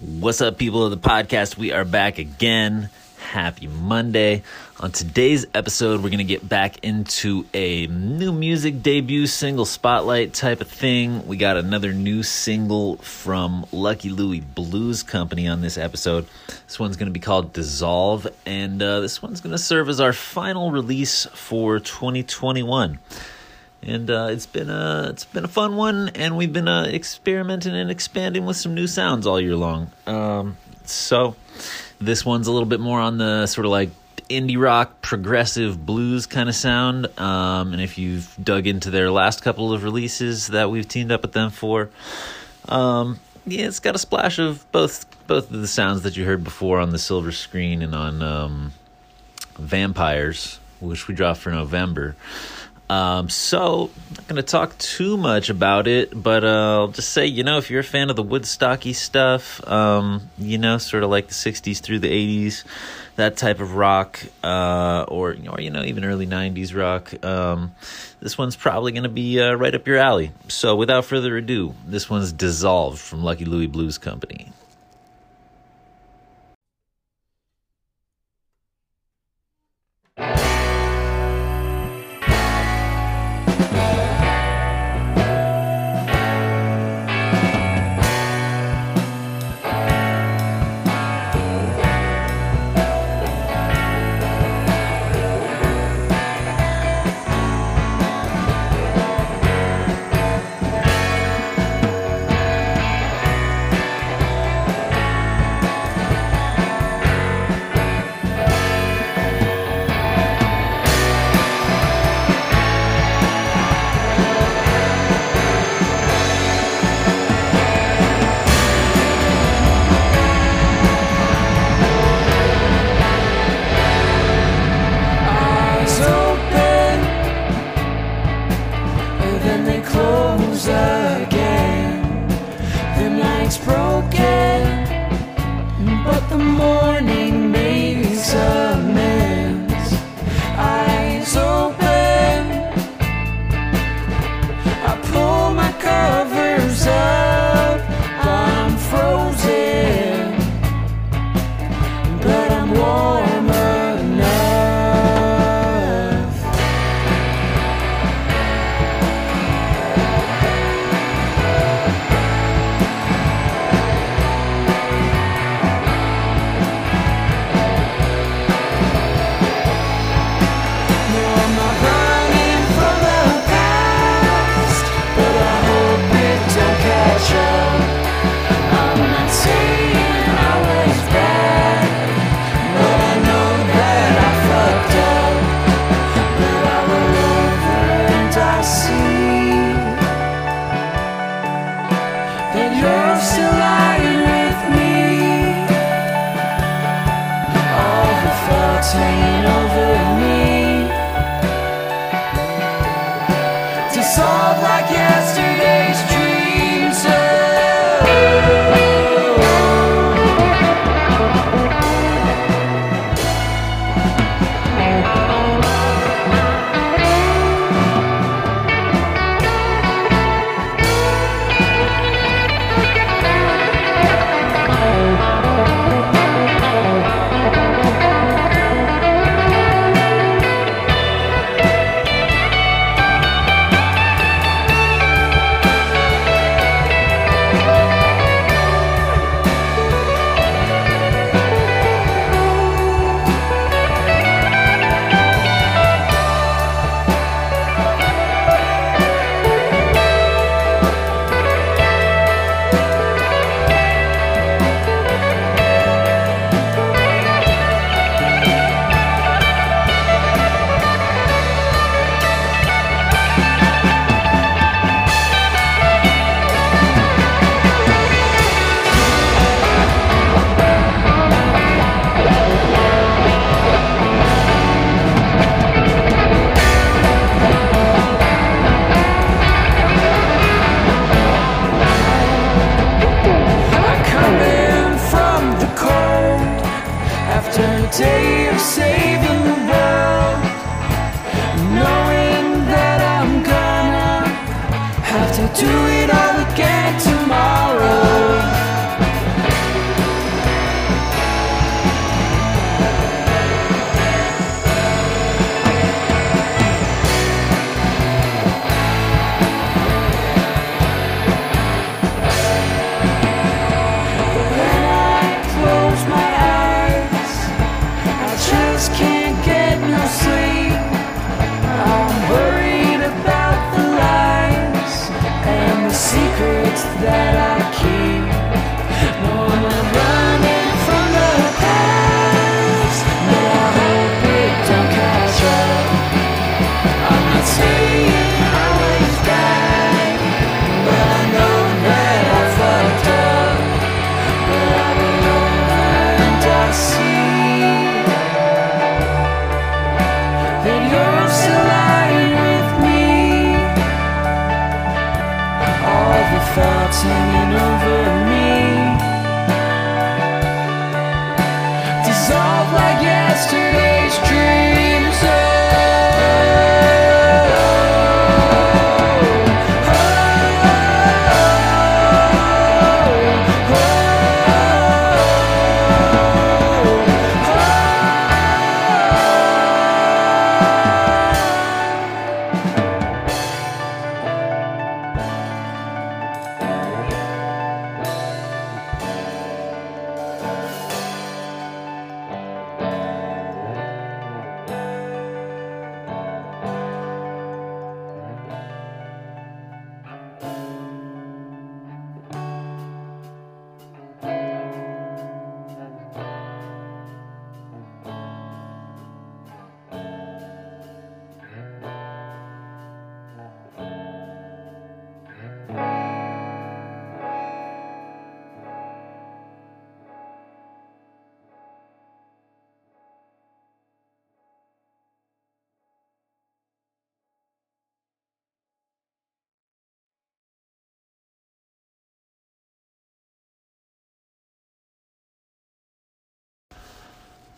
What's up, people of the podcast? We are back again. Happy Monday. On today's episode, we're going to get back into a new music debut single spotlight type of thing. We got another new single from Lucky Louie Blues Company on this episode. This one's going to be called Dissolve, and uh, this one's going to serve as our final release for 2021 and uh, it's been a it's been a fun one, and we've been uh, experimenting and expanding with some new sounds all year long. Um, so this one's a little bit more on the sort of like indie rock, progressive blues kind of sound. Um, and if you've dug into their last couple of releases that we've teamed up with them for, um, yeah, it's got a splash of both both of the sounds that you heard before on the Silver Screen and on um, Vampires, which we dropped for November. Um, so, I'm not going to talk too much about it, but uh, I'll just say, you know, if you're a fan of the Woodstocky stuff, um, you know, sort of like the 60s through the 80s, that type of rock, uh, or, or, you know, even early 90s rock, um, this one's probably going to be uh, right up your alley. So, without further ado, this one's Dissolved from Lucky Louie Blues Company. do it all.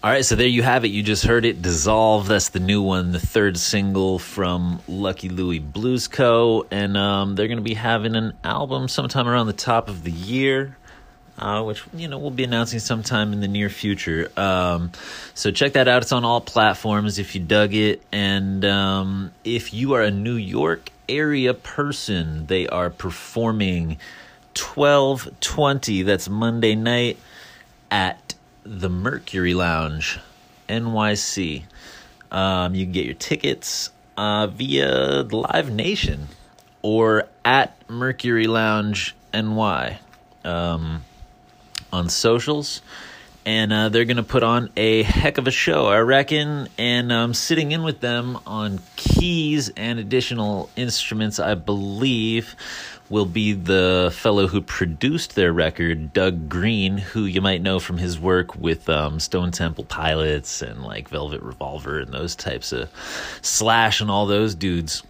All right, so there you have it. You just heard it. Dissolve. That's the new one, the third single from Lucky Louie Blues Co. And um, they're going to be having an album sometime around the top of the year. Uh, which you know we'll be announcing sometime in the near future. Um, so check that out. It's on all platforms if you dug it, and um, if you are a New York area person, they are performing twelve twenty. That's Monday night at the Mercury Lounge, NYC. Um, you can get your tickets uh, via Live Nation or at Mercury Lounge NY. Um, on socials. And uh, they're to put on a heck of a show, I reckon. And um, sitting in with them on keys and additional instruments, I believe, will be the fellow who produced their record, Doug Grean, who you might know from his work with um, Stone Temple Pilots and like Velvet Revolver and those types of Slash and all those dudes.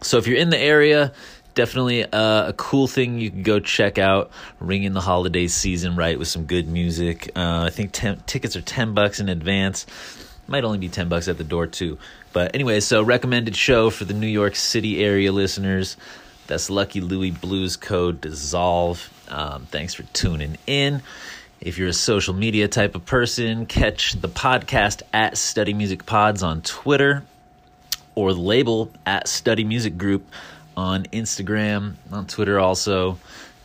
So if you're in the area, definitely uh, a cool thing you can go check out. Ringing the holiday season right with some good music. Uh, I think ten, tickets are ten bucks in advance. Might only be ten bucks at the door too. But anyway, so recommended show for the New York City area listeners. That's Lucky Louie Blues Co. Dissolve. Um, thanks for tuning in. If you're a social media type of person, catch the podcast at Study Music Pods on Twitter or the label at Study Music Group on Instagram, on Twitter also,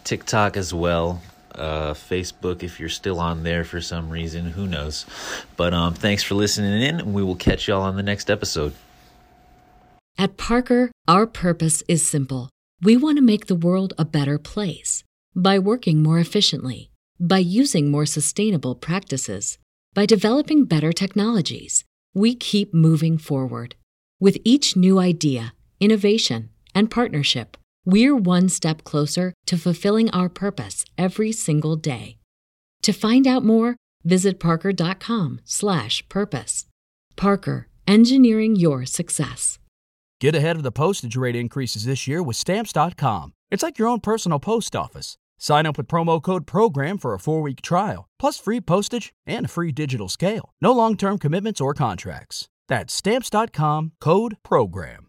TikTok as well, uh, Facebook if you're still on there for some reason, who knows. But um, thanks for listening in, and we will catch y'all on the next episode. At Parker, our purpose is simple. We want to make the world a better place by working more efficiently, by using more sustainable practices, by developing better technologies. We keep moving forward. With each new idea, innovation, and partnership, we're one step closer to fulfilling our purpose every single day. To find out more, visit parker.com/purpose. Parker, engineering your success. Get ahead of the postage rate increases this year with Stamps.com. It's like your own personal post office. Sign up with promo code PROGRAM for a four week trial, plus free postage and a free digital scale. No long term commitments or contracts. That's Stamps.com code PROGRAM.